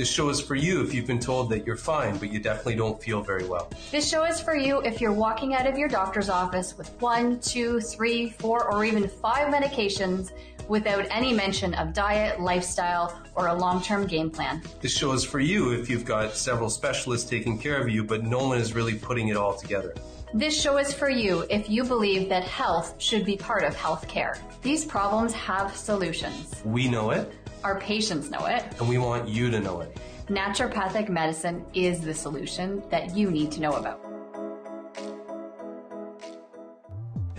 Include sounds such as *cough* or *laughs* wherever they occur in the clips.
This show is for you if you've been told that you're fine, but you definitely don't feel very well. This show is for you if you're walking out of your doctor's office with one, two, three, four, or even five medications without any mention of diet, lifestyle, or a long term game plan. This show is for you if you've got several specialists taking care of you, but no one is really putting it all together. This show is for you if you believe that health should be part of healthcare. These problems have solutions. We know it, Our patients know it. and we want you to know it. Naturopathic medicine is the solution that you need to know about.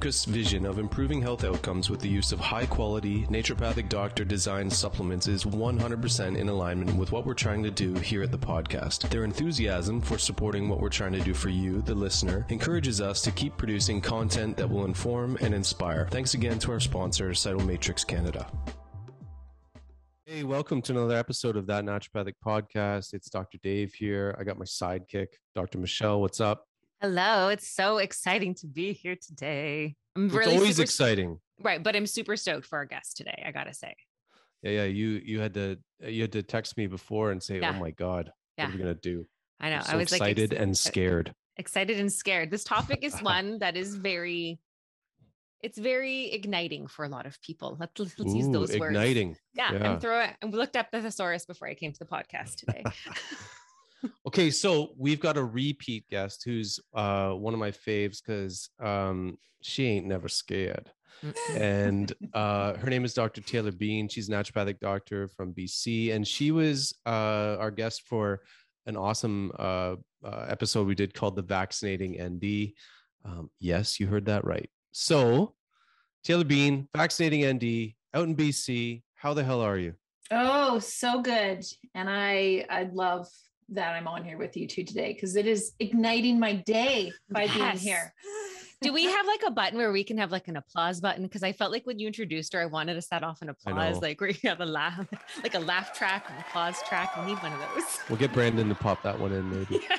vision of improving health outcomes with the use of high quality, naturopathic doctor designed supplements is 100% in alignment with what we're trying to do here at the podcast. Their enthusiasm for supporting what we're trying to do for you, the listener, encourages us to keep producing content that will inform and inspire. Thanks again to our sponsor, Cytomatrix Canada. Hey, welcome to another episode of that naturopathic podcast. It's Dr. Dave here. I got my sidekick, Dr. Michelle. What's up? Hello, it's so exciting to be here today. I'm It's really always exciting. right, but I'm super stoked for our guest today. I gotta say, Yeah, yeah. You you had to you had to text me before and say, Yeah. "Oh my god, what are we gonna do?" I know I'm so I was like excited ex- and uh, scared. excited and scared. This topic is *laughs* one that is very, it's very igniting for a lot of people. Let's let's use Ooh, those words. igniting. Yeah, Yeah. and throw it. And looked up the thesaurus before I came to the podcast today. *laughs* *laughs* Okay, so we've got a repeat guest who's uh one of my faves because um she ain't never scared. and uh, her name is Dr. Taylor Bean. She's a naturopathic doctor from BC, and she was uh, our guest for an awesome uh, uh, episode we did called "The Vaccinating ND." Um, yes, you heard that right. So, Taylor Bean, vaccinating ND, out in BC. How the hell are you? Oh, so good. And I I love that I'm on here with you two today because it is igniting my day by being here. Do we have like a button where we can have like an applause button? Because I felt like when you introduced her, I wanted to set off an applause, like where you have a laugh, *laughs* like a laugh track, an applause track. We need one of those. We'll get Brandon to pop that one in, maybe. *laughs*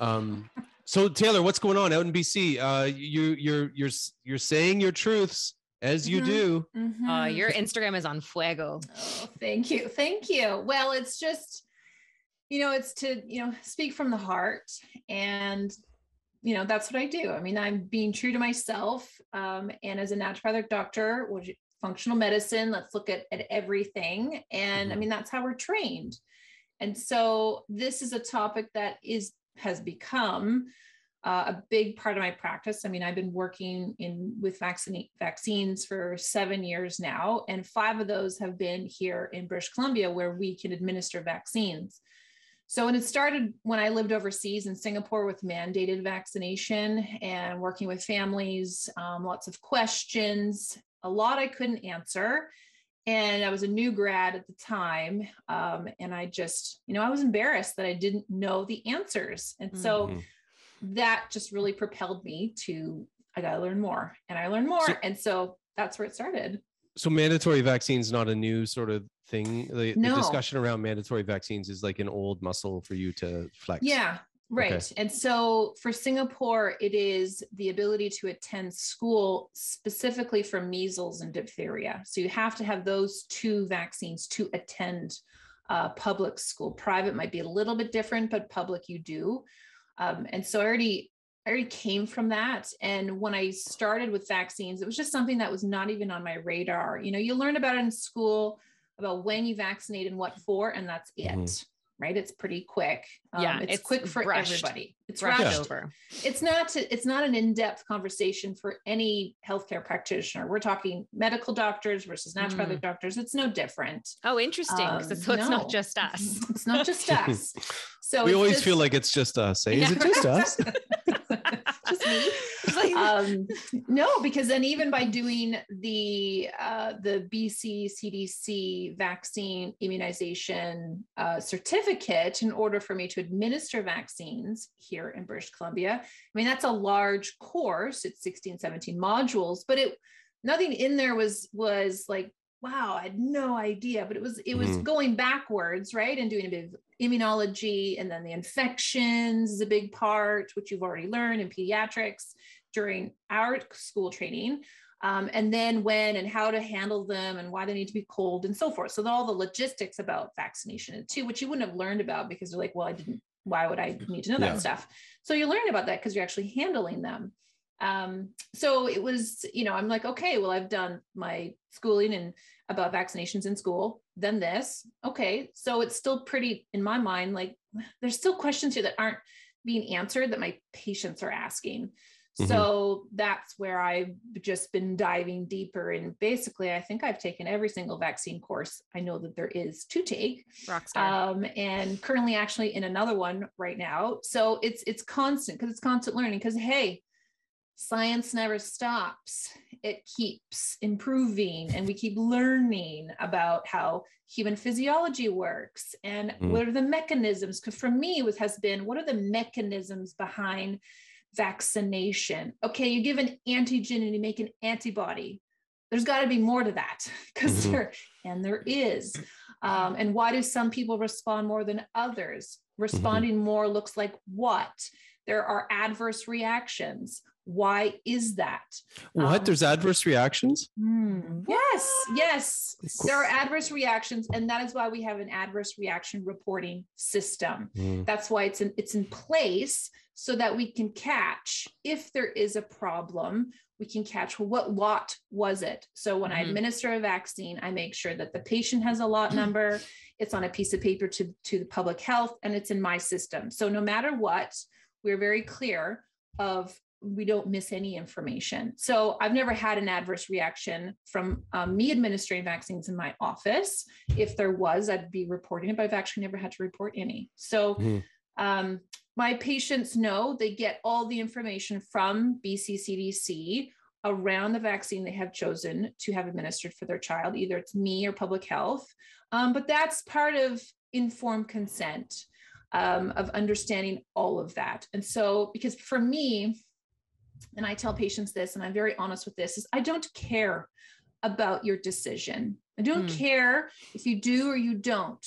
Um, so Taylor, what's going on out in BC? Uh, you you're you're you're saying your truths as you Mhm. do. Uh, Mhm. your Instagram is on fuego. Oh, thank you. Thank you. Well, it's just, you know, it's to, you know, speak from the heart. And, you know, that's what I do. I mean, I'm being true to myself. Um, and as a naturopathic doctor, which functional medicine, let's look at, at everything. And I Mhm. mean, that's how we're trained. And so this is a topic that is has become uh, a big part of my practice. I mean, I've been working in with vaccine vaccines for seven years now, and five of those have been here in British Columbia, where we can administer vaccines. So, when it started when I lived overseas in Singapore with mandated vaccination and working with families, um, lots of questions, a lot I couldn't answer. And I was a new grad at the time. Um, and I just, you know, I was embarrassed that I didn't know the answers. And so, Mhm. that just really propelled me to I gotta learn more and I learned more. So- and so that's where it started. So mandatory vaccines not a new sort of thing. The, the discussion around mandatory vaccines is like an old muscle for you to flex. Yeah, right. Okay. And so for Singapore, it is the ability to attend school specifically for measles and diphtheria. So you have to have those two vaccines to attend uh, public school. Private might be a little bit different, but public you do. Um, and so I already I already came from that. And when I started with vaccines, it was just something that was not even on my radar. You know, you learn about it in school about when you vaccinate and what for, and that's it. Mhm. Right? It's pretty quick. Um, Yeah, it's, it's quick for brushed. everybody. It's Brushed rushed. over. It's not. It's not an in-depth conversation for any healthcare practitioner. We're talking medical doctors versus naturopathic Mm. doctors. It's no different. Oh, interesting. Um, so, so it's no. not just us. *laughs* It's not just *laughs* us. So we always just- feel like it's just us. eh? Is it just us? *laughs* just me. *laughs* um, no, because then even by doing the uh, the BC CDC vaccine immunization uh, certificate in order for me to administer vaccines here in British Columbia, I mean that's a large course. It's 16, 17 modules, but it nothing in there was was like wow i had no idea but it was it was Mhm. going backwards right and doing a bit of immunology and then the infections is a big part which you've already learned in pediatrics during our school training. Um, and then when and how to handle them and why they need to be cold and so forth. So all the logistics about vaccination too which you wouldn't have learned about because you're like well i didn't why would i need to know Yeah. that stuff? So you learn about that because you're actually handling them. Um, so it was you know i'm like okay well i've done my schooling and about vaccinations in school then this okay so it's still pretty in my mind like there's still questions here that aren't being answered that my patients are asking Mhm. so that's where i've just been diving deeper and basically i think i've taken every single vaccine course i know that there is to take Rockstar. um, and currently actually in another one right now. So it's it's constant because it's constant learning. Because hey, science never stops; it keeps improving, and we keep learning about how human physiology works and Mm. what are the mechanisms. Because for me, it has been what are the mechanisms behind vaccination? Okay, you give an antigen and you make an antibody. There's got to be more to that because Mhm. there and there is. Um, and why do some people respond more than others? Responding more looks like what? There are adverse reactions. Why is that? What? Um, There's adverse reactions? Hmm, Yes, yes. There are adverse reactions, and that is why we have an adverse reaction reporting system. Mm. That's why it's in it's in place so that we can catch if there is a problem. We can catch well, what lot was it. So when I Mhm. administer a vaccine, I make sure that the patient has a lot *clears throat* number. It's on a piece of paper to to the public health, and it's in my system. So no matter what, we're very clear of we don't miss any information. So I've never had an adverse reaction from um, me administering vaccines in my office. If there was, I'd be reporting it, but I've actually never had to report any. So Mhm. um, my patients know they get all the information from BCCDC around the vaccine they have chosen to have administered for their child. Either it's me or public health, um, but that's part of informed consent um, of understanding all of that. And so, because for me, and I tell patients this, and I'm very honest with this, is I don't care about your decision. I don't Hmm. care if you do or you don't.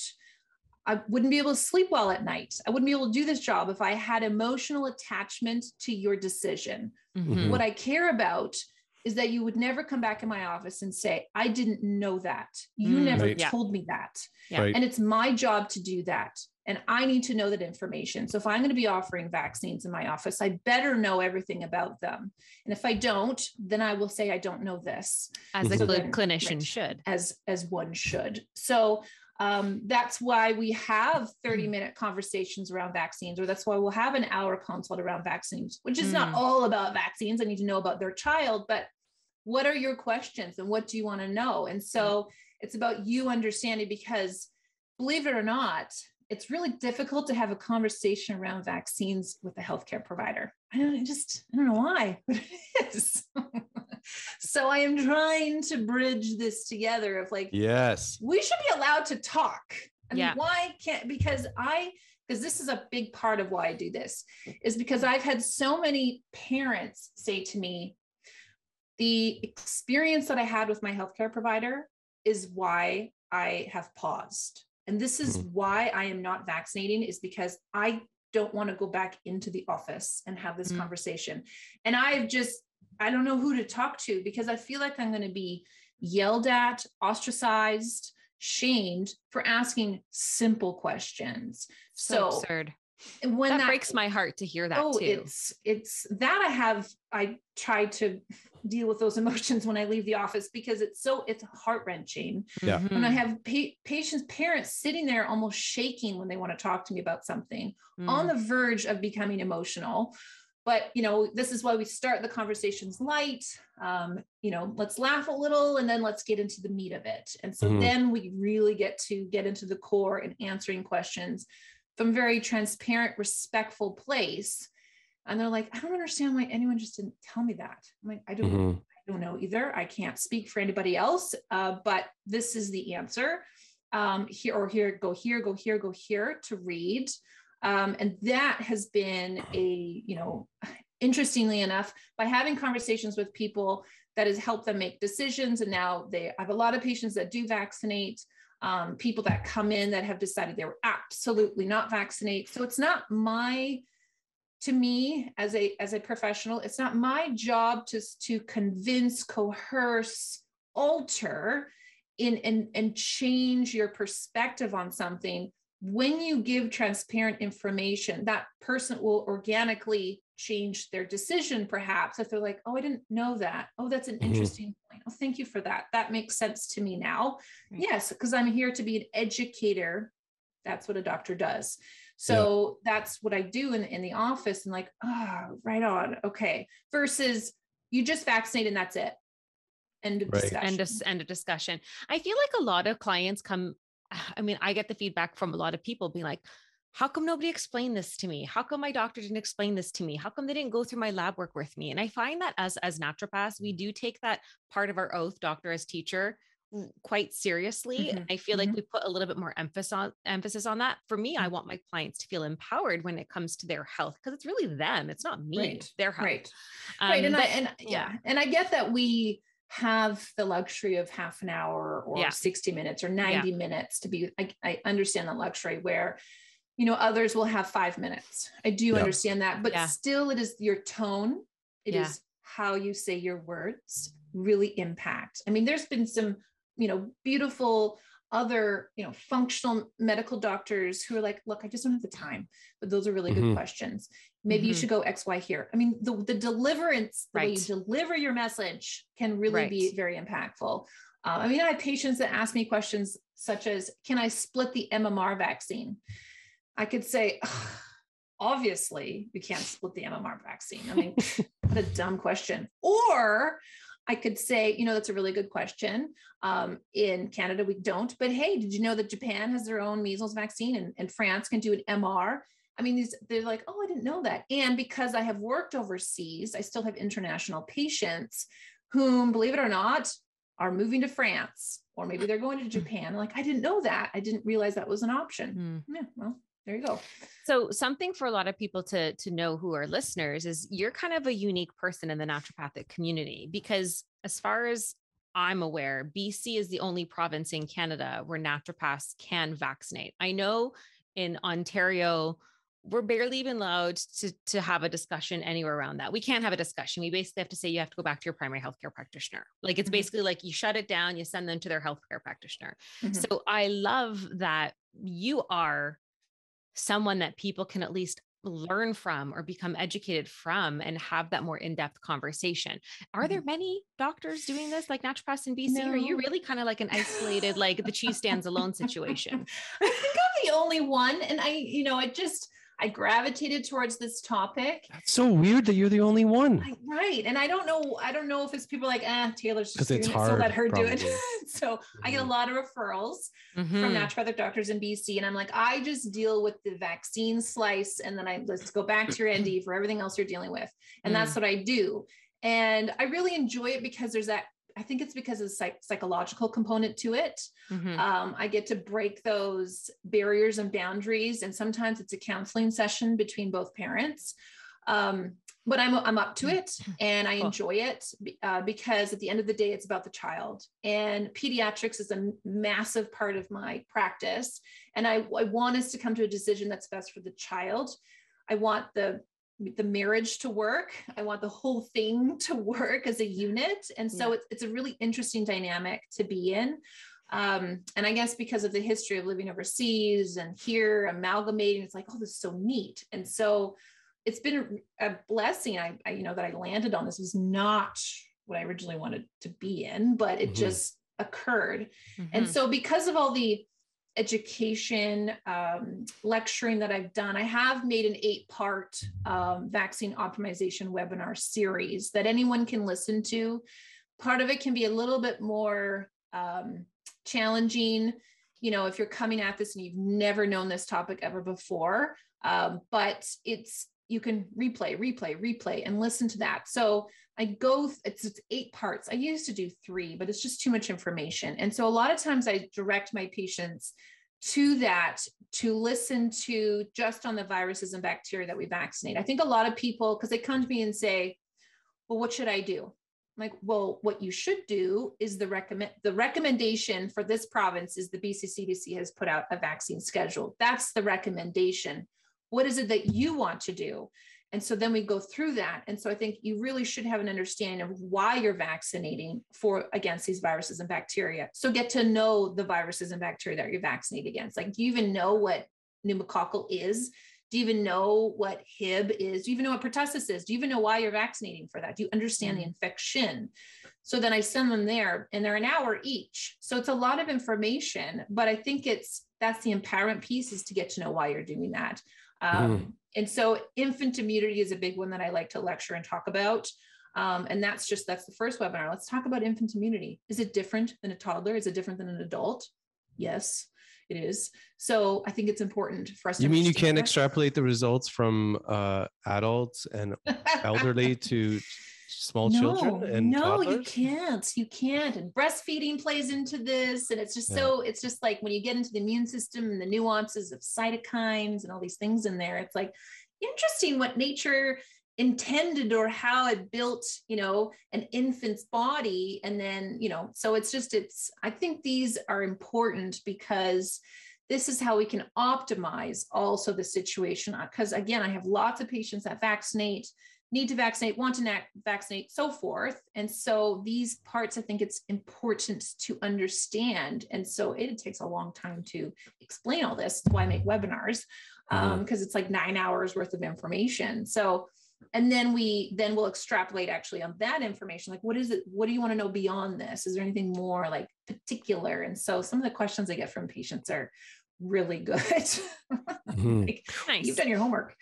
I wouldn't be able to sleep well at night. I wouldn't be able to do this job if I had emotional attachment to your decision. Mhm. What I care about is that you would never come back in my office and say, I didn't know that. You Mm, never Right. Told me that. Yeah. Right. And it's my job to do that. And I need to know that information. So if I'm going to be offering vaccines in my office, I better know everything about them. And if I don't, then I will say I don't know this As a So cl- clinician right. should. as as one should. So um, that's why we have Hmm. 30 minute conversations around vaccines, or that's why we'll have an hour consult around vaccines, which is not Mm. all about vaccines. I need to know about their child, but what are your questions and what do you want to know? And so it's about you understanding because believe it or not, it's really difficult to have a conversation around vaccines with a healthcare provider. I don't I just, I don't know why, *laughs* but it is. *laughs* so I am trying to bridge this together of like, Yes. we should be allowed to talk. I mean, Yeah. why can't because I because this is a big part of why I do this is because I've had so many parents say to me, the experience that I had with my healthcare provider is why I have paused. And this is Mhm. why I am not vaccinating, is because I don't want to go back into the office and have this Mm. conversation. And I've just, I don't know who to talk to because I feel like I'm going to be yelled at, ostracized, shamed for asking simple questions. So, So, absurd. And when that, that, breaks my heart to hear that oh, too. it's it's that I have I try to deal with those *laughs* emotions when I leave the office because it's so it's heart wrenching. Yeah. Mhm. When I have pa- patients, parents sitting there almost shaking when they want to talk to me about something, on Mm. the verge of becoming emotional. But you know, this is why we start the conversations light. Um, you know, let's laugh a little and then let's get into the meat of it. And so Mhm. then we really get to get into the core and answering questions from very transparent, respectful place. And they're like, I don't understand why anyone just didn't tell me that. I'm like, I don't Mhm. I don't know either. I can't speak for anybody else, uh, but this is the answer. Um, here or here, go here, go here, go here to read. Um, and that has been a, you know, interestingly enough, by having conversations with people that has helped them make decisions. And now they I have a lot of patients that do vaccinate, um, people that come in that have decided they were absolutely not vaccinate. So it's not my to me as a as a professional it's not my job to to convince coerce alter in and and change your perspective on something when you give transparent information that person will organically change their decision perhaps if they're like oh i didn't know that oh that's an Mhm. interesting point oh thank you for that that makes sense to me now Right. yes because i'm here to be an educator that's what a doctor does so that's what I do in, in the office and like, ah, right on. Okay. Versus you just vaccinate and that's it. End of Right. discussion. end of, end of discussion. I feel like a lot of clients come. *sighs* I mean, I get the feedback from a lot of people being like, how come nobody explained this to me? How come my doctor didn't explain this to me? How come they didn't go through my lab work with me? And I find that as as naturopaths, we do take that part of our oath, doctor as teacher, quite seriously. Mhm, And I feel like we put a little bit more emphasis on emphasis on that. For me, I want my clients to feel empowered when it comes to their health because it's really them. It's not me. Right, Their health. right. right. Um, And I, and yeah. yeah. And I get that we have the luxury of half an hour or Yeah. 60 minutes or 90 minutes to be, I, I understand that luxury where, you know, others will have five minutes. I do Yeah. understand that, but Yeah. still it is your tone. It is Yeah. how you say your words really impact. I mean, there's been some, you know, beautiful other, you know, functional medical doctors who are like, look, I just don't have the time, but those are really Mhm. good questions. Maybe you Mhm. should go X, Y here. I mean, the, the deliverance, the way you deliver your message can really be very impactful. Uh, I mean, I have patients that ask me questions such as, can I split the MMR vaccine? I could say, obviously, we can't split the MMR vaccine. I mean, *laughs* what a dumb question. Or I could say, you know, that's a really good question. Um, in Canada, we don't. But hey, did you know that Japan has their own measles vaccine and, and France can do an MR? I mean, these they're like, oh, I didn't know that. And because I have worked overseas, I still have international patients whom, believe it or not, are moving to France or maybe they're going to Japan. Like, I didn't know that. I didn't realize that was an option. Hmm. Yeah, well, there you go. So something for a lot of people to to know who are listeners is you're kind of a unique person in the naturopathic community because as far as I'm aware, BC is the only province in Canada where naturopaths can vaccinate. I know in Ontario we're barely even allowed to to have a discussion anywhere around that. We can't have a discussion. We basically have to say you have to go back to your primary healthcare practitioner. Like it's Mhm. basically like you shut it down, you send them to their healthcare practitioner. Mhm. So I love that you are someone that people can at least learn from or become educated from and have that more in-depth conversation. Are there mm-hmm. many doctors doing this like naturopaths in BC? Or are you really kind of like an isolated, like the cheese stands alone situation? *laughs* I think I'm the only one. And I, you know, I just, I gravitated towards this topic. That's so weird that you're the only one. I, right. And I don't know, I don't know if it's people like, ah, Taylor's just doing it's it, so hard, let her do it. *laughs* so I get a Mhm. lot of referrals from Mhm. naturopathic doctors in BC. And I'm like, I just deal with the vaccine slice. And then I let's go back to your ND for everything else you're dealing with. And that's what I do. And I really enjoy it because there's that, I think it's because of the psych- psychological component to it. Mhm. Um, I get to break those barriers and boundaries. And sometimes it's a counseling session between both parents. Um, but I'm, I'm up to it and I Cool. enjoy it uh, because at the end of the day, it's about the child. And pediatrics is a massive part of my practice. And I, I want us to come to a decision that's best for the child. I want the the marriage to work. I want the whole thing *laughs* to work as a unit. And so Yeah. it's, it's a really interesting dynamic to be in. Um, and I guess because of the history of living overseas and here amalgamating, it's like, oh, this is so neat. And so it's been a blessing. I, I you know, that I landed on this was not what I originally wanted to be in, but it mm-hmm. just occurred. Mm-hmm. And so because of all the education um, lecturing that I've done, I have made an eight part um, vaccine optimization webinar series that anyone can listen to. Part of it can be a little bit more um, challenging, you know, if you're coming at this and you've never known this topic ever before. Um, but it's you can replay, replay, replay, and listen to that. So I go, it's, it's eight parts. I used to do three, but it's just too much information. And so a lot of times I direct my patients to that to listen to just on the viruses and bacteria that we vaccinate. I think a lot of people, because they come to me and say, well, what should I do? I'm like, well, what you should do is the recommend the recommendation for this province is the BC CDC has put out a vaccine schedule. That's the recommendation. What is it that you want to do? And so then we go through that. And so I think you really should have an understanding of why you're vaccinating for against these viruses and bacteria. So get to know the viruses and bacteria that you're vaccinating against. Like, do you even know what pneumococcal is? Do you even know what Hib is? Do you even know what pertussis is? Do you even know why you're vaccinating for that? Do you understand mm-hmm. the infection? So then I send them there and they're an hour each. So it's a lot of information, but I think it's that's the empowerment piece is to get to know why you're doing that. Um, mm And so infant immunity is a big one that I like to lecture and talk about. Um, and that's just that's the first webinar. Let's talk about infant immunity. Is it different than a toddler? Is it different than an adult? Yes, it is. So I think it's important for us. To. You mean you can't that. extrapolate the results from uh, adults and *laughs* elderly to small no, children and no toddlers? you can't you can't and breastfeeding plays into this and it's just yeah. so it's just like when you get into the immune system and the nuances of cytokines and all these things in there it's like interesting what nature intended or how it built you know an infant's body and then you know so it's just it's i think these are important because this is how we can optimize also the situation because again i have lots of patients that vaccinate need to vaccinate, want to vaccinate, so forth. And so these parts, I think it's important to understand. And so it takes a long time to explain all this. That's why I make webinars because um, mm-hmm. it's like nine hours worth of information. So, and then we then we'll extrapolate actually on that information. Like, what is it? What do you want to know beyond this? Is there anything more like particular? And so some of the questions I get from patients are really good. *laughs* mm-hmm. like, nice. You've done your homework.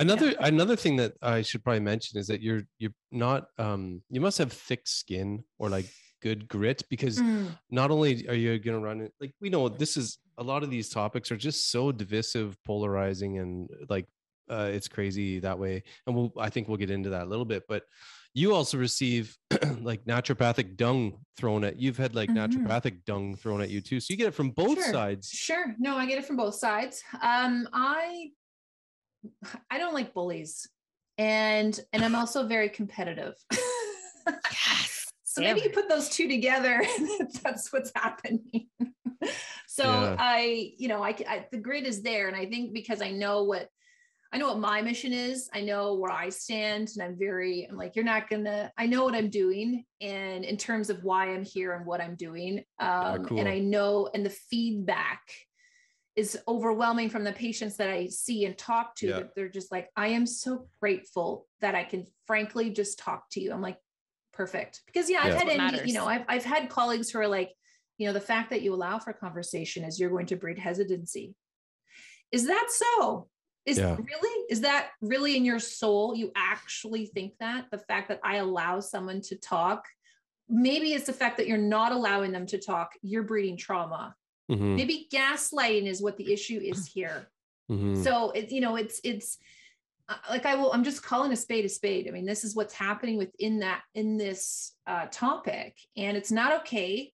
Another yeah. another thing that I should probably mention is that you're you're not um you must have thick skin or like good grit because mm. not only are you going to run it like we know this is a lot of these topics are just so divisive polarizing and like uh, it's crazy that way and we'll i think we'll get into that a little bit but you also receive *clears throat* like naturopathic dung thrown at you've had like mm-hmm. naturopathic dung thrown at you too so you get it from both sure. sides sure no i get it from both sides um i I don't like bullies. And and I'm also very competitive. yes. *laughs* So maybe you put those two together *laughs* that's what's happening. *laughs* so yeah. I, you know, I, I the grid is there and I think because I know what I know what my mission is. I know where I stand, and I'm very, I'm like, you're not gonna, I know what I'm doing, and in terms of why I'm here and what I'm doing. Um, yeah, cool. And I know, and the feedback is overwhelming from the patients that I see and talk to yeah. that they're just like, I am so grateful that I can frankly just talk to you. I'm like, perfect. Because yeah, I've had, any, you know, I've, I've had colleagues who are like, you know, the fact that you allow for conversation is you're going to breed hesitancy. Is that so? Is yeah. really, is that really in your soul? You actually think that the fact that I allow someone to talk, maybe it's the fact that you're not allowing them to talk, you're breeding trauma Mm-hmm. Maybe gaslighting is what the issue is here. Mm-hmm. So it's you know it's it's uh, like I will I'm just calling a spade a spade. I mean this is what's happening within that in this uh, topic, and it's not okay.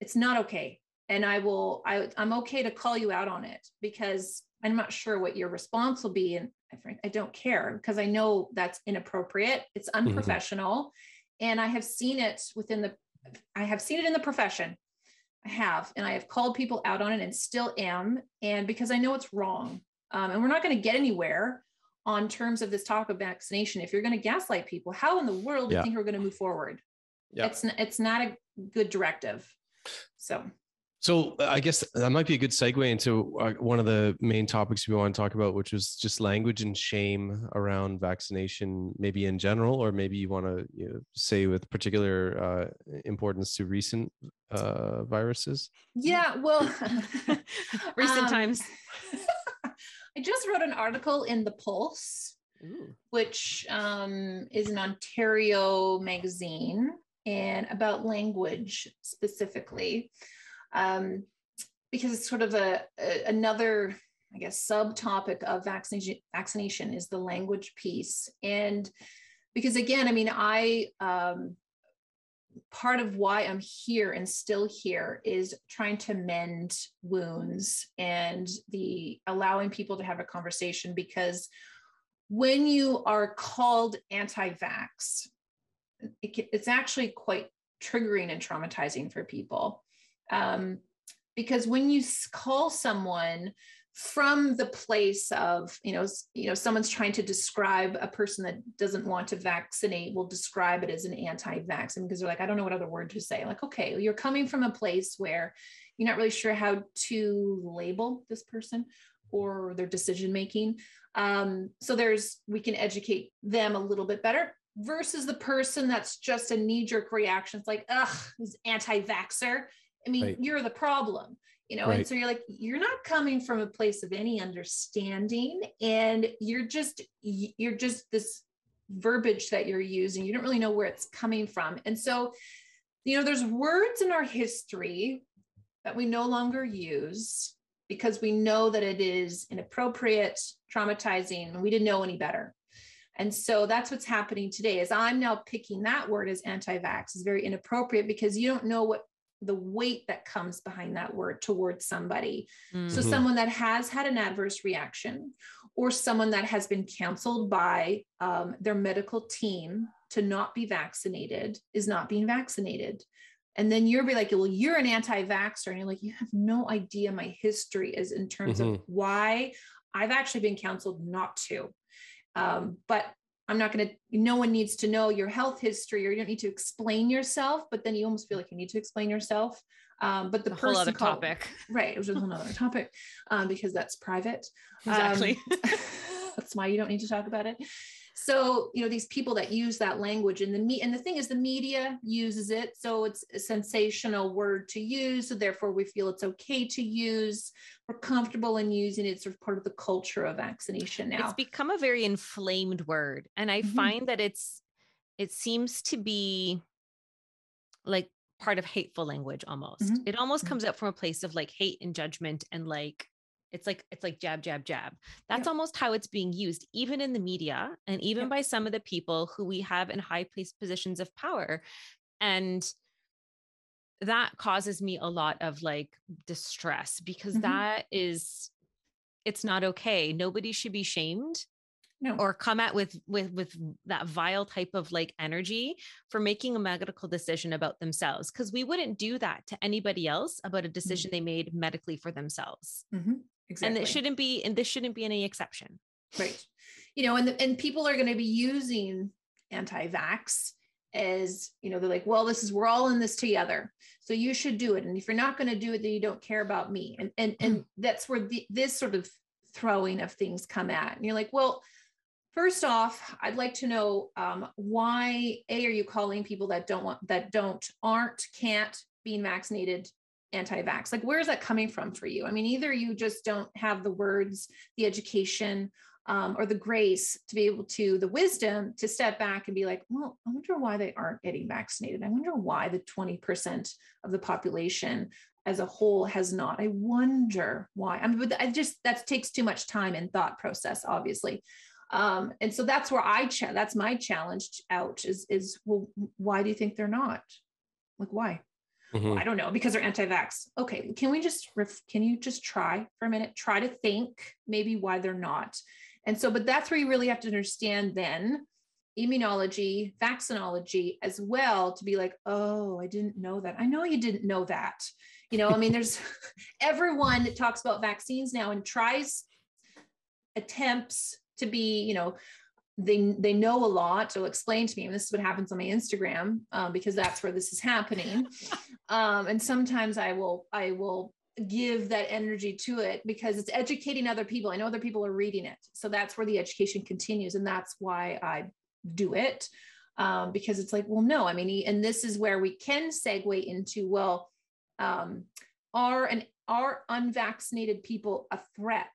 It's not okay, and I will I I'm okay to call you out on it because I'm not sure what your response will be, and I, don't care because I know that's inappropriate. It's mm-hmm. unprofessional, mm-hmm. and I have seen it within the I have seen it in the profession have, and I have called people out on it and still am. And because I know it's wrong. Um, and we're not going to get anywhere on terms of this talk of vaccination. If you're going to gaslight people, how in the world yeah. do you think we're going to move forward? Yeah. It's, it's not a good directive. So So uh, I guess that might be a good segue into uh, one of the main topics we want to talk about, which was just language and shame around vaccination, maybe in general, or maybe you want to you know, say with particular uh, importance to recent uh, viruses. Yeah, well, *laughs* *laughs* recent um, times. *laughs* I just wrote an article in the Pulse, Ooh. which um, is an Ontario magazine, and about language specifically um, because it's sort of a, a, another i guess subtopic of vaccination vaccination is the language piece. And because again i mean i um, part of why i'm here and still here is trying to mend wounds and the allowing people to have a conversation because when you are called anti-vax it, it's actually quite triggering and traumatizing for people um, because when you call someone from the place of you know you know someone's trying to describe a person that doesn't want to vaccinate will describe it as an anti-vaccine because they're like i don't know what other word to say. Like okay you're coming from a place where you're not really sure how to label this person or their decision making um, so there's we can educate them a little bit better versus the person that's just a knee-jerk reaction. It's like ugh this anti-vaxxer I mean, right. you're the problem, you know? Right. And so you're like, you're not coming from a place of any understanding and you're just, you're just this verbiage that you're using. You don't really know where it's coming from. And so, you know, there's words in our history that we no longer use because we know that it is inappropriate, traumatizing, and we didn't know any better. And so that's what's happening today is I'm now picking that word as anti-vax is very inappropriate because you don't know what the weight that comes behind that word towards somebody. Mm-hmm. So, someone that has had an adverse reaction, or someone that has been counseled by um, their medical team to not be vaccinated, is not being vaccinated. And then you're be like, well, you're an anti-vaxxer. And you're like, you have no idea my history is in terms mm-hmm. of why I've actually been counseled not to. Um, but I'm not going to, no one needs to know your health history or you don't need to explain yourself, but then you almost feel like you need to explain yourself. Um, but the a person whole other called, topic, *laughs* right? It was just another topic um, because that's private. Exactly. Um, *laughs* that's why you don't need to talk about it so you know these people that use that language and the me and the thing is the media uses it so it's a sensational word to use so therefore we feel it's okay to use we're comfortable in using it. It's sort of part of the culture of vaccination now it's become a very inflamed word and i mm-hmm. find that it's it seems to be like part of hateful language almost mm-hmm. it almost mm-hmm. comes up from a place of like hate and judgment and like it's like it's like jab jab jab that's yeah. almost how it's being used even in the media and even yeah. by some of the people who we have in high place positions of power and that causes me a lot of like distress because mm-hmm. that is it's not okay nobody should be shamed no. or come at with with with that vile type of like energy for making a medical decision about themselves because we wouldn't do that to anybody else about a mm-hmm. decision mm-hmm. they made medically for themselves mm-hmm. Exactly. And it shouldn't be, and this shouldn't be any exception. Right. You know, and, the, and people are going to be using anti-vax as, you know, they're like, well, this is, we're all in this together. So you should do it. And if you're not going to do it, then you don't care about me. And, and, and that's where the, this sort of throwing of things come at. And you're like, well, First off, I'd like to know um, why a are you calling people that don't want that don't aren't can't being vaccinated anti-vax? Like where is that coming from for you? I mean either you just don't have the words the education um, or the grace to be able to the wisdom to step back and be like well i wonder why they aren't getting vaccinated. I wonder why the 20% of the population as a whole has not. I wonder why. I mean i just that takes too much time and thought process obviously. Um, and so that's where i that's my challenge out is is well why do you think they're not? Like why Mm-hmm. Well, I don't know because they're anti-vax. Okay, can we just ref- can you just try for a minute? Try to think maybe why they're not. And so, but that's where you really have to understand then immunology, vaccinology as well to be like, oh, I didn't know that. I know you didn't know that. You know, I mean, there's *laughs* everyone talks about vaccines now and tries attempts to be, you know, they they know a lot to explain to me and this is what happens on my instagram um, because that's where this is happening. *laughs* Um, and sometimes i will i will give that energy to it because it's educating other people. I know other people are reading it. So that's where the education continues and that's why i do it um, because it's like well no i mean and this is where we can segue into well um, are and are unvaccinated people a threat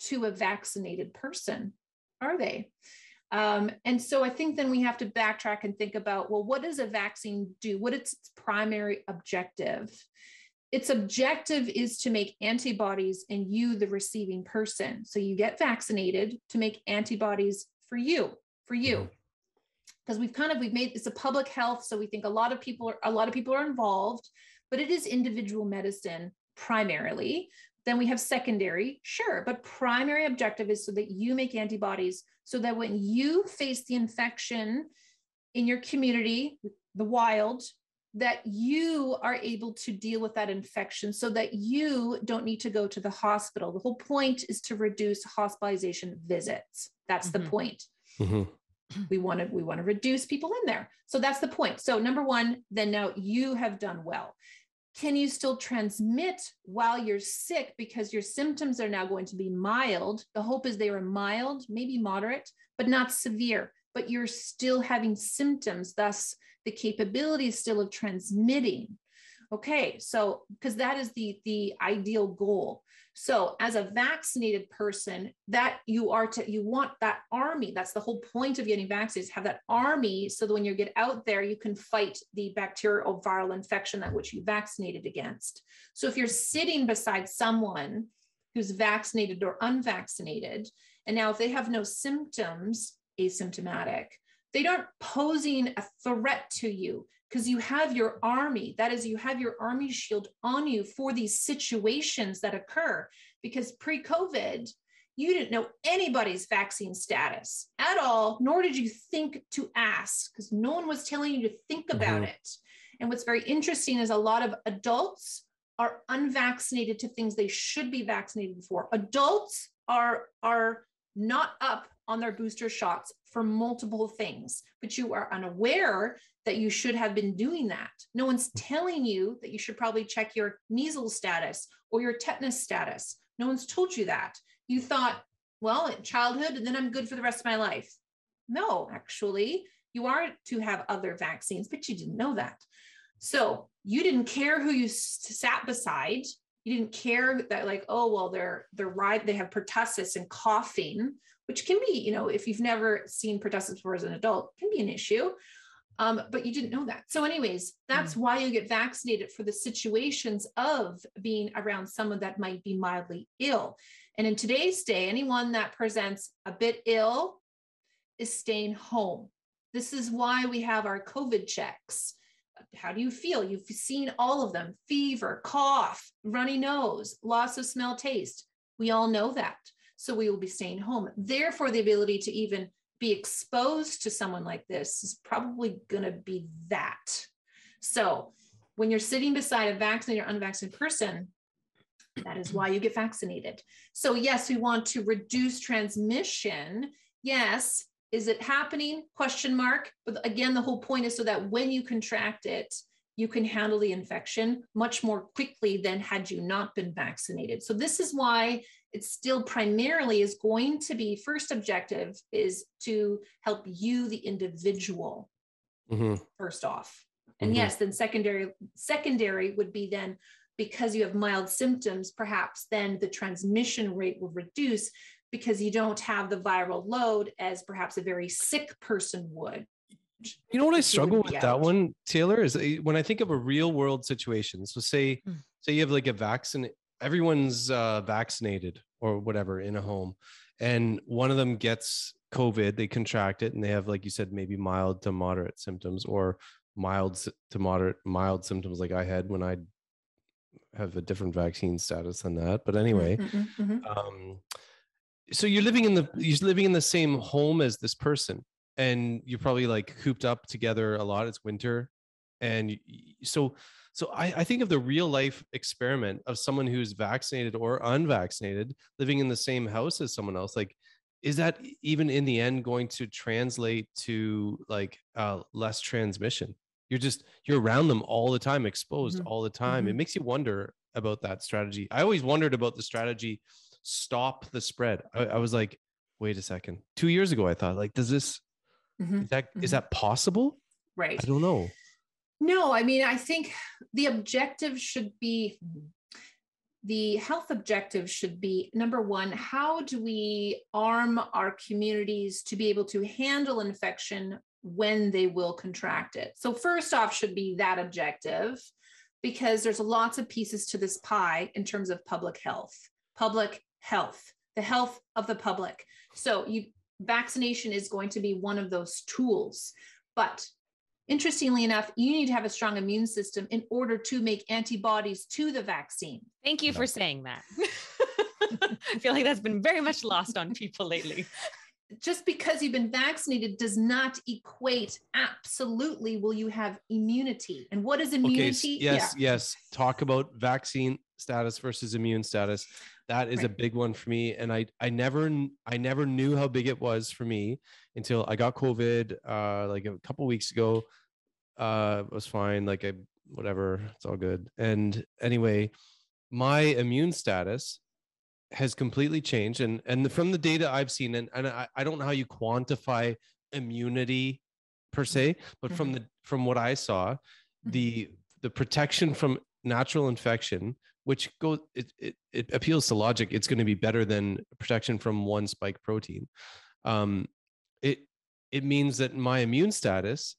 to a vaccinated person? Are they um, and so I think then we have to backtrack and think about well, what does a vaccine do? What is its primary objective? Its objective is to make antibodies in you, the receiving person. So you get vaccinated to make antibodies for you, for you. Because mm-hmm. we've kind of we've made it's a public health, so we think a lot of people are a lot of people are involved, but it is individual medicine primarily. Then we have secondary, sure, but primary objective is so that you make antibodies so that when you face the infection in your community, the wild, that you are able to deal with that infection so that you don't need to go to the hospital. The whole point is to reduce hospitalization visits. That's mm-hmm. the point. Mm-hmm. *clears throat* We want to we want to reduce people in there. So that's the point. So number 1, then now you have done well can you still transmit while you're sick because your symptoms are now going to be mild? The hope is they are mild, maybe moderate, but not severe, but you're still having symptoms, thus, the capability still of transmitting. Okay, so because that is the, the ideal goal. So as a vaccinated person, that you are to you want that army. That's the whole point of getting vaccinated, have that army so that when you get out there, you can fight the bacterial viral infection that which you vaccinated against. So if you're sitting beside someone who's vaccinated or unvaccinated, and now if they have no symptoms, asymptomatic, they aren't posing a threat to you because you have your army. That is, you have your army shield on you for these situations that occur. Because pre COVID, you didn't know anybody's vaccine status at all, nor did you think to ask because no one was telling you to think about mm-hmm. it. And what's very interesting is a lot of adults are unvaccinated to things they should be vaccinated for. Adults are, are not up on their booster shots for multiple things, but you are unaware that you should have been doing that. No one's hmm. telling you that you should probably check your measles status or your tetanus status. No one's told you that. You thought, well, in childhood, and then I'm good for the rest of my life. No, actually, you are to have other vaccines, but you didn't know that. So you didn't care who you sat beside. You didn't care that, like, oh, well, they're they're right, they have pertussis and coughing, which can be, you know, if you've never seen pertussis before as an adult, can be an issue. Um, but you didn't know that. So, anyways, that's mm. why you get vaccinated for the situations of being around someone that might be mildly ill. And in today's day, anyone that presents a bit ill is staying home. This is why we have our COVID checks. How do you feel? You've seen all of them fever, cough, runny nose, loss of smell, taste. We all know that. So we will be staying home. Therefore, the ability to even be exposed to someone like this is probably going to be that. So when you're sitting beside a vaccinated or unvaccinated person, that is why you get vaccinated. So, yes, we want to reduce transmission. Yes. Is it happening? Question mark. But again, the whole point is so that when you contract it, you can handle the infection much more quickly than had you not been vaccinated. So, this is why it still primarily is going to be first objective is to help you, the individual, mm-hmm. first off. And mm-hmm. yes, then secondary secondary would be then because you have mild symptoms, perhaps then the transmission rate will reduce because you don't have the viral load as perhaps a very sick person would. You know what I struggle with out. that one, Taylor, is when I think of a real world situation. So say, mm. say you have like a vaccine, everyone's uh, vaccinated or whatever in a home, and one of them gets COVID, they contract it, and they have, like you said, maybe mild to moderate symptoms or mild to moderate mild symptoms, like I had when I have a different vaccine status than that. But anyway, mm-hmm, mm-hmm. mm-hmm. um, so you're living in the you're living in the same home as this person and you're probably like cooped up together a lot. It's winter, and so so I, I think of the real life experiment of someone who's vaccinated or unvaccinated living in the same house as someone else. Like is that even in the end going to translate to like uh, less transmission? You're just you're around them all the time, exposed Mhm. all the time. It Mhm. makes you wonder about that strategy. I always wondered about the strategy stop the spread. I, I was like, wait a second. Two years ago, I thought like, does this Mhm. is that is Mhm. that possible? Right. I don't know. No, I mean, I think the objective should be the health objective should be number one, how do we arm our communities to be able to handle infection when they will contract it? So, first off, should be that objective because there's lots of pieces to this pie in terms of public health, public health, the health of the public. So, you vaccination is going to be one of those tools. But interestingly enough, you need to have a strong immune system in order to make antibodies to the vaccine. Thank you for saying that. *laughs* I feel like that's been very much lost on people lately. Just because you've been vaccinated does not equate absolutely will you have immunity. And what is Okay. immunity? s- Yes. Yes. Talk about vaccine status versus immune status. That is a big one for me, and I I never I never knew how big it was for me until I got COVID uh, like a couple weeks ago. Uh, it was fine. Like I whatever, it's all good. And anyway, my immune status has completely changed, and and from the data I've seen, and and I, I don't know how you quantify immunity per se, but from the from what I saw, the the protection from natural infection which goes it, it, it appeals to logic it's going to be better than protection from one spike protein um it it means that my immune status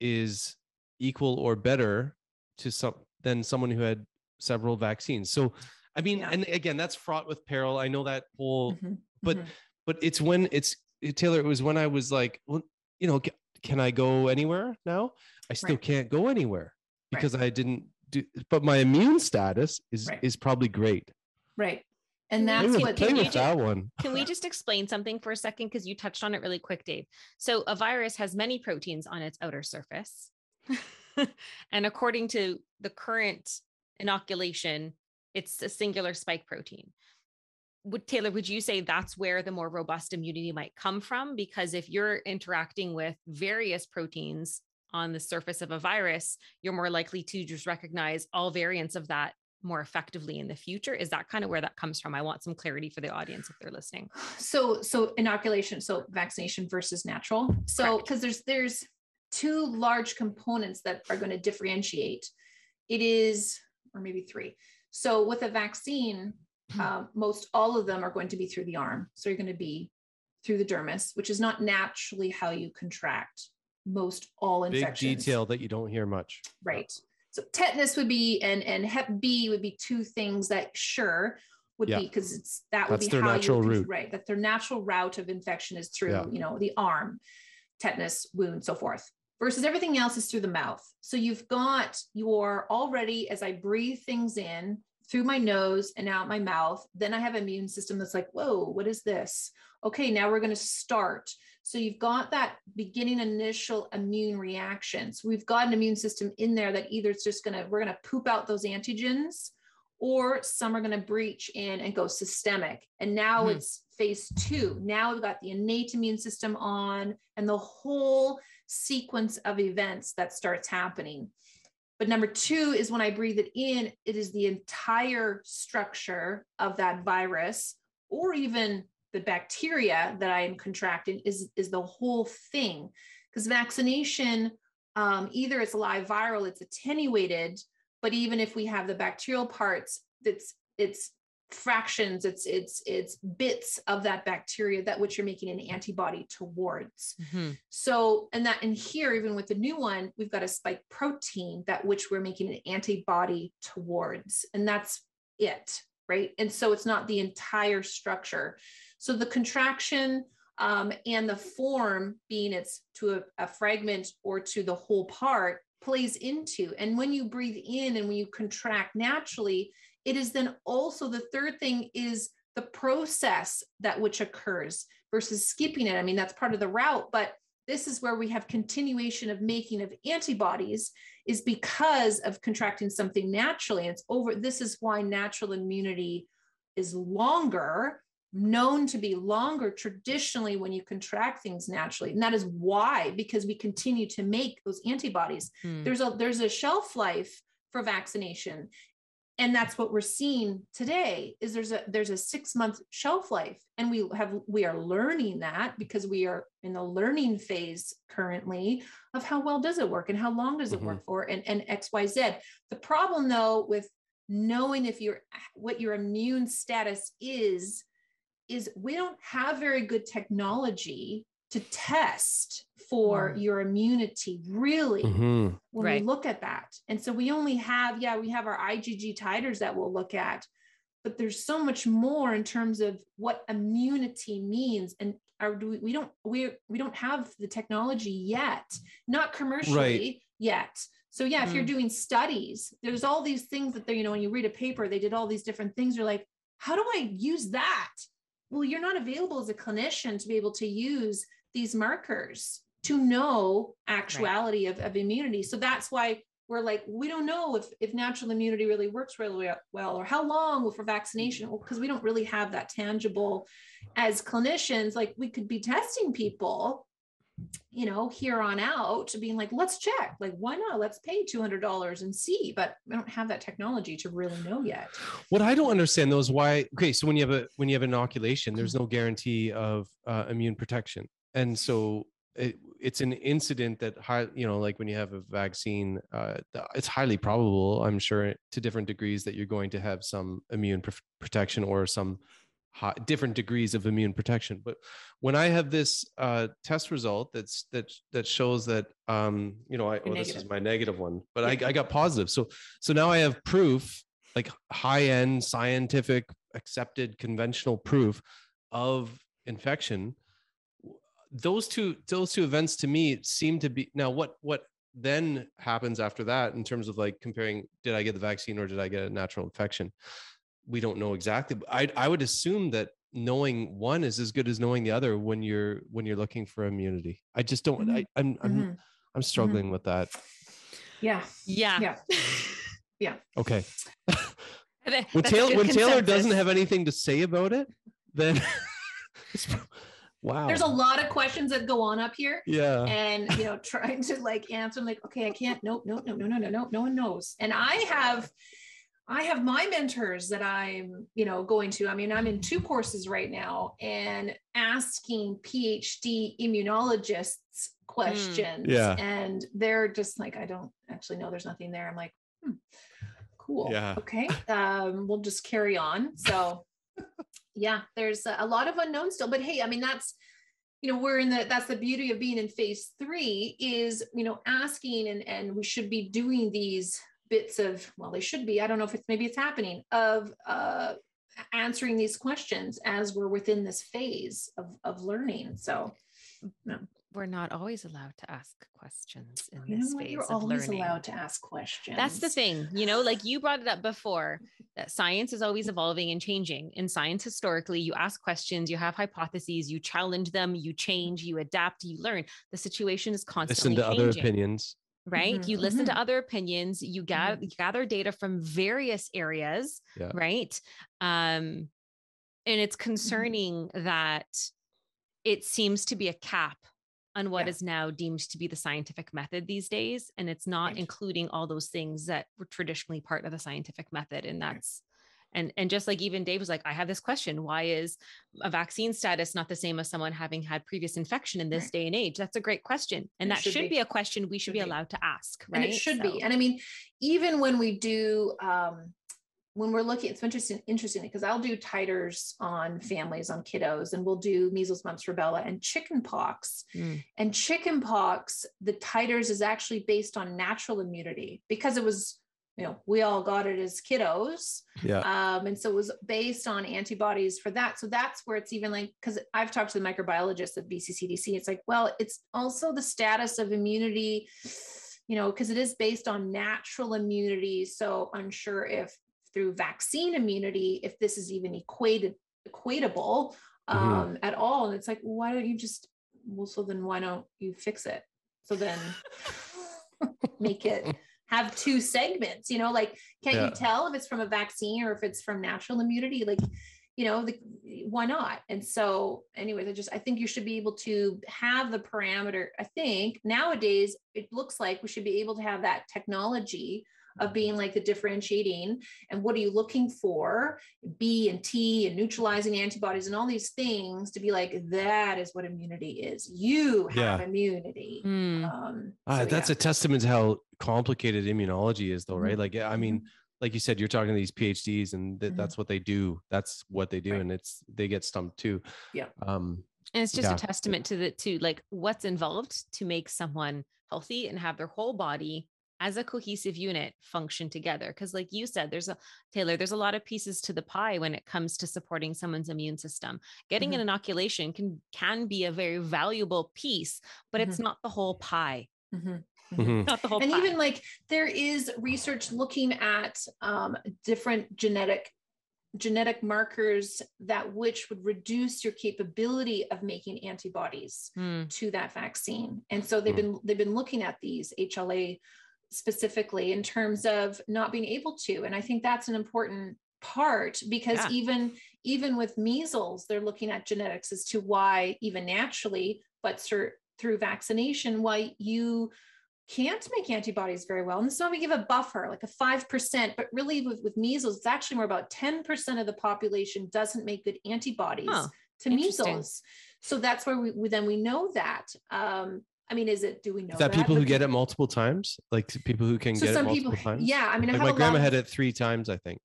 is equal or better to some than someone who had several vaccines so i mean Yeah. and again that's fraught with peril i know that whole Mhm, but mhm. but it's when it's taylor it was when i was like well you know can i go anywhere now i still Right. can't go anywhere Right. because i didn't do but my immune status is Right. is probably great right. And that's play with, what play can you with ju- that one *laughs* Can we just explain something for a second? Because you touched on it really quick, Dave. So, a virus has many proteins on its outer surface. *laughs* and according to the current inoculation, it's a singular spike protein. Would Taylor, would you say that's where the more robust immunity might come from? Because if you're interacting with various proteins on the surface of a virus, you're more likely to just recognize all variants of that more effectively in the future. Is that kind of where that comes from? I want some clarity for the audience if they're listening. *sighs* so so inoculation so vaccination versus natural so because there's there's two large components that are going to differentiate it is or maybe three so with a vaccine um, most all of them are going to be through the arm so you're going to be through the dermis which is not naturally how you contract most all infections. big detail that you don't hear much right so tetanus would be and and hep b would be two things that sure would Yeah. be because it's that would That's be their how natural you would, route. right that their natural route of infection is through Yeah. you know the arm tetanus wound so forth versus everything else is through the mouth so you've got your already as i breathe things in through my nose and out my mouth then i have an immune system that's like whoa what is this okay now we're going to start so you've got that beginning initial immune reaction. So we've got an immune system in there that either it's just going to, we're going to poop out those antigens or some are going to breach in and go systemic. And now Mhm. it's phase two. Now we've got the innate immune system on and the whole sequence of events that starts happening. But number two is when I breathe it in, it is the entire structure of that virus or even the bacteria that I am contracting is, is the whole thing. Because vaccination, um, either it's live viral, it's attenuated, but even if we have the bacterial parts, it's it's fractions, it's it's it's bits of that bacteria that which you're making an antibody towards. So, and that in here, even with the new one, we've got a spike protein that which we're making an antibody towards, and that's it, right? And so it's not the entire structure. So the contraction um, and the form, being it's to a, a fragment or to the whole part, plays into. And when you breathe in and when you contract naturally, it is then also the third thing is the process that which occurs versus skipping it. I mean, that's part of the route, but this is where we have continuation of making of antibodies is because of contracting something naturally. It's over. This is why natural immunity is longer known to be longer traditionally when you contract things naturally. And that is why because we continue to make those antibodies. Hmm. there's a there's a shelf life for vaccination. And that's what we're seeing today is there's a there's a six month shelf life. And we have we are learning that because we are in the learning phase currently of how well does it work and how long does it work for and and xyz the problem though with knowing if you're what your immune status is is we don't have very good technology to test for Mm. your immunity really Mhm. when Right. we look at that. And so we only have, yeah, we have our IgG titers that we'll look at, but there's so much more in terms of what immunity means. And are do we, we don't we we don't have the technology yet, not commercially yet. So yeah, if you're Mm. doing studies, there's all these things that they, you know, when you read a paper, they did all these different things. You're like, how do I use that? Well, you're not available as a clinician to be able to use these markers to know actuality of, of immunity. So that's why we're like, we don't know if, if natural immunity really works really well, or how long for vaccination, mm-hmm. because we don't really have that tangible. As clinicians, like we could be testing people, you know, here on out to being like, let's check, like, why not? Let's pay $200 and see, but we don't have that technology to really know yet. What I don't understand though is why. Okay, so when you have a when you have inoculation, there's no guarantee of uh, immune protection, and so it, it's an incident that high, you know, like when you have a vaccine, uh, it's highly probable, I'm sure, to different degrees that you're going to have some immune pr- protection or some high, different degrees of immune protection. But when I have this uh, test result that's that that shows that um, you know, I, well, this is my negative one, but I, I got positive. So so now I have proof, like high end scientific accepted conventional proof of infection those two those two events to me seem to be now what what then happens after that in terms of like comparing did i get the vaccine or did i get a natural infection we don't know exactly but i i would assume that knowing one is as good as knowing the other when you're when you're looking for immunity i just don't I, i'm i'm Mhm. i'm struggling with that Yeah. Yeah. Yeah. okay *laughs* when taylor when taylor doesn't have anything to say about it then *laughs* wow There's a lot of questions that go on up here. yeah and you know *laughs* trying to like answer I'm like okay i can't nope nope no no no no no no one knows and i have i have my mentors that i'm you know going to i mean i'm in two courses right now and asking phd immunologists questions. Yeah. and they're just like i don't actually know there's nothing there. I'm like hmm, cool. Yeah. okay. Um we'll just carry on. So *laughs* yeah there's a a lot of unknown still. But hey i mean that's you know we're in the that's the beauty of being in phase three is you know asking and and we should be doing these bits of well they should be i don't know if it's maybe it's happening of uh answering these questions as we're within this phase of of learning so We're not always allowed to ask questions in you this know what phase you're of always learning. allowed to ask questions That's the thing, you know, like you brought it up before that science is always evolving and changing. In science, historically, you ask questions, you have hypotheses, you challenge them, you change, you adapt, you learn. The situation is constantly. listen constantly to other opinions right? Mhm, You listen mhm. to other opinions, you gather, gather data from various areas, Yeah. right? Um, and it's concerning that it seems to be a cap on what Yeah. is now deemed to be the scientific method these days and it's not Right. including all those things that were traditionally part of the scientific method and that's and and just like even dave was like i have this question why is a vaccine status not the same as someone having had previous infection in this Right. day and age that's a great question and that should should, be. be. a question we should, Should be be. allowed to ask right and it should be and i mean even when we do um when we're looking it's interesting interesting because i'll do titers on families on kiddos and we'll do measles mumps rubella and chicken pox Mm. and chicken pox the titers is actually based on natural immunity because it was you know we all got it as kiddos yeah um, and so it was based on antibodies for that. So that's where it's even like, because I've talked to the microbiologist at BCCDC. It's like, well, it's also the status of immunity, you know, because it is based on natural immunity. So unsure if through vaccine immunity, if this is even equated, equatable Mhm. um, at all. And it's like, why don't you just, well, so then why don't you fix it? So then *laughs* make it have two segments, you know, like, can't Yeah. you tell if it's from a vaccine or if it's from natural immunity? Like, you know, the, why not? And so, anyways, I just I think you should be able to have the parameter. I think nowadays it looks like we should be able to have that technology of being like the differentiating and what are you looking for b and t and neutralizing antibodies and all these things to be like that is what immunity is you have Yeah. immunity Mm. um Uh, that's yeah. a testament to how complicated immunology is, though, right? Mhm. Like, yeah, I mean, like you said, you're talking to these PhDs, and th- Mhm. that's what they do. That's what they do, Right. and it's they get stumped too. Yeah. Um, And it's just Yeah. a testament to the to like what's involved to make someone healthy and have their whole body as a cohesive unit function together. Because, like you said, there's a Taylor, there's a lot of pieces to the pie when it comes to supporting someone's immune system. Getting an inoculation can can be a very valuable piece, but it's not the whole pie. Mhm. mhm. Not the whole and pie. even like there is research looking at um, different genetic genetic markers that which would reduce your capability of making antibodies Mm, to that vaccine and so they've been they've been looking at these hla specifically in terms of not being able to and i think that's an important part because Yeah. even even with measles they're looking at genetics as to why even naturally but through through vaccination why you can't make antibodies very well. And so we give a buffer, like a 5%, but really with, with measles, it's actually more about 10% of the population doesn't make good antibodies Huh. to measles. So that's where we, we then we know that. Um, I mean, is it, do we know Is that people who get it multiple times? Like people who can So get it multiple people, times? yeah, I mean, I Like my grandma of- had it three times, I think.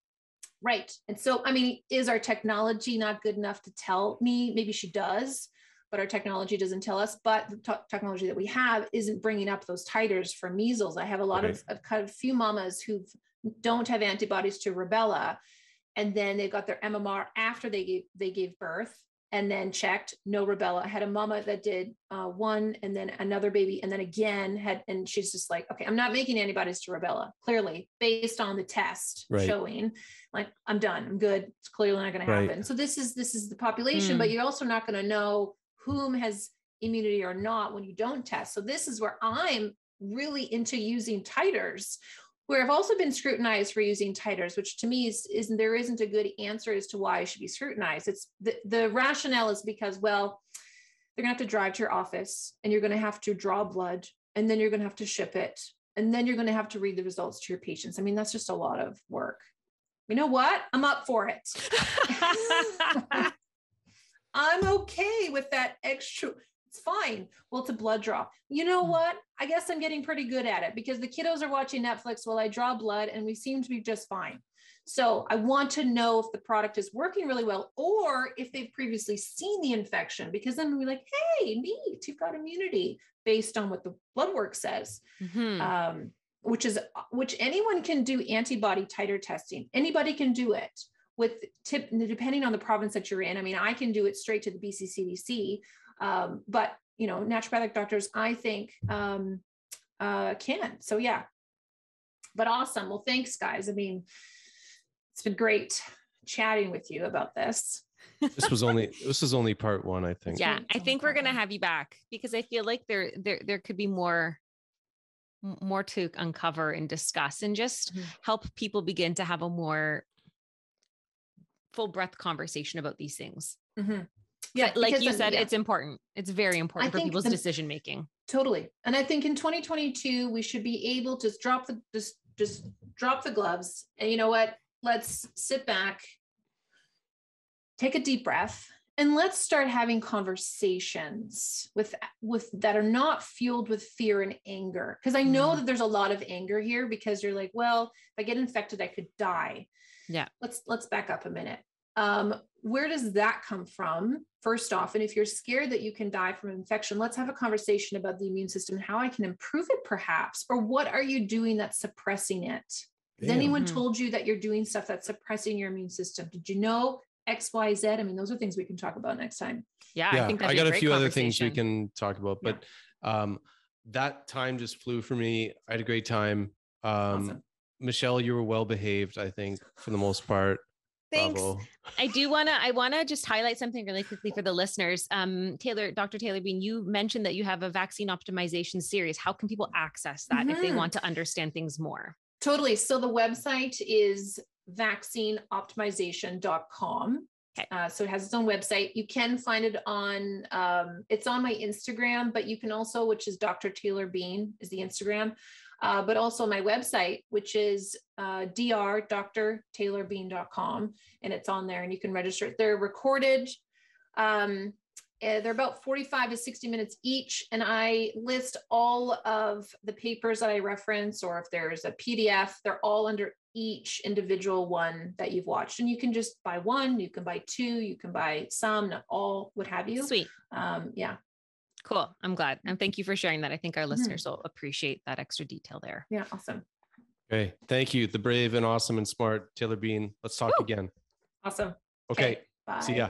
Right. And so, I mean, is our technology not good enough to tell me? Maybe she does, but our technology doesn't tell us. But the te- technology that we have isn't bringing up those titers for measles. I have a lot of, Right. I've cut a few mamas who don't have antibodies to rubella, and then they've got their MMR after they gave they gave birth, and then checked no rubella. I had a mama that did uh, one, and then another baby, and then again had, and she's just like, okay, I'm not making antibodies to rubella. Clearly, based on the test Right. showing like i'm done i'm good it's clearly not going to happen so this is this is the population but you're also not going to know whom has immunity or not when you don't test so this is where i'm really into using titers i've also been scrutinized for using titers which to me is isn't there isn't a good answer as to why i should be scrutinized it's the, the rationale is because well they're going to have to drive to your office and you're going to have to draw blood and then you're going to have to ship it and then you're going to have to read the results to your patients i mean that's just a lot of work you know what? I'm up for it. *laughs* *laughs* I'm okay with that extra. It's fine. Well, it's a blood draw. You know Hmm. what? I guess I'm getting pretty good at it because the kiddos are watching Netflix while I draw blood and we seem to be just fine. So I want to know if the product is working really well or if they've previously seen the infection because then we're like, hey, neat, you've got immunity based on what the blood work says Mhm. um, which is which anyone can do antibody titer testing. Anybody can do it with tip depending on the province that you're in. I mean, I can do it straight to the BCCDC, um, but you know, naturopathic doctors, I think, um, uh, can. So yeah, but awesome. Well, thanks, guys. I mean, it's been great chatting with you about this. This was only this is only part one, I think. yeah i think we're gonna have you back because i feel like there there there could be more more to uncover and discuss and just Mhm. help people begin to have a more full breath conversation about these things Mhm. Yeah, like you said yeah. it's important it's very important for people's the- decision making Totally. And I think in 2022, we should be able to drop the just just drop the gloves. And you know what? Let's sit back, take a deep breath, and let's start having conversations with with that are not fueled with fear and anger. Because I know Mhm. that there's a lot of anger here because you're like, well, if I get infected, I could die. Yeah. Let's let's back up a minute. Um, where does that come from? First off, and if you're scared that you can die from infection, let's have a conversation about the immune system and how I can improve it, perhaps. Or what are you doing that's suppressing it? Has Damn. anyone Mhm. told you that you're doing stuff that's suppressing your immune system? Did you know X, Y, Z? I mean, those are things we can talk about next time. yeah, yeah, i think I got a great few other things we can talk about, Yeah. but um, that time just flew for me. I had a great time. Um, Awesome. Michelle, you were well behaved, I think, for the most part. Thanks. Bravo. *laughs* I do want to. I want to just highlight something really quickly for the listeners. Um, Taylor, Dr. Taylor Bean, you mentioned that you have a vaccine optimization series. How can people access that if they Mhm. want to understand things more? Totally. So the website is vaccineoptimization.com. Okay. Uh, so it has its own website. You can find it on, um, it's on my Instagram, but you can also, which is Dr. Taylor Bean is the Instagram, uh, but also my website, which is uh, drdrtaylorbean.com. And it's on there and you can register. They're recorded. Um, uh, they're about 45 to 60 minutes each. And I list all of the papers that I reference, or if there's a PDF, they're all under each individual one that you've watched. And you can just buy one, you can buy two, you can buy some, not all, what have you. Sweet. Um, yeah. Cool. I'm glad. And thank you for sharing that. I think our mm-hmm. listeners will appreciate that extra detail there. Yeah. Awesome. Okay. Thank you. The brave and awesome and smart Taylor Bean. Let's talk Woo. again. Awesome. Okay. Bye. See ya.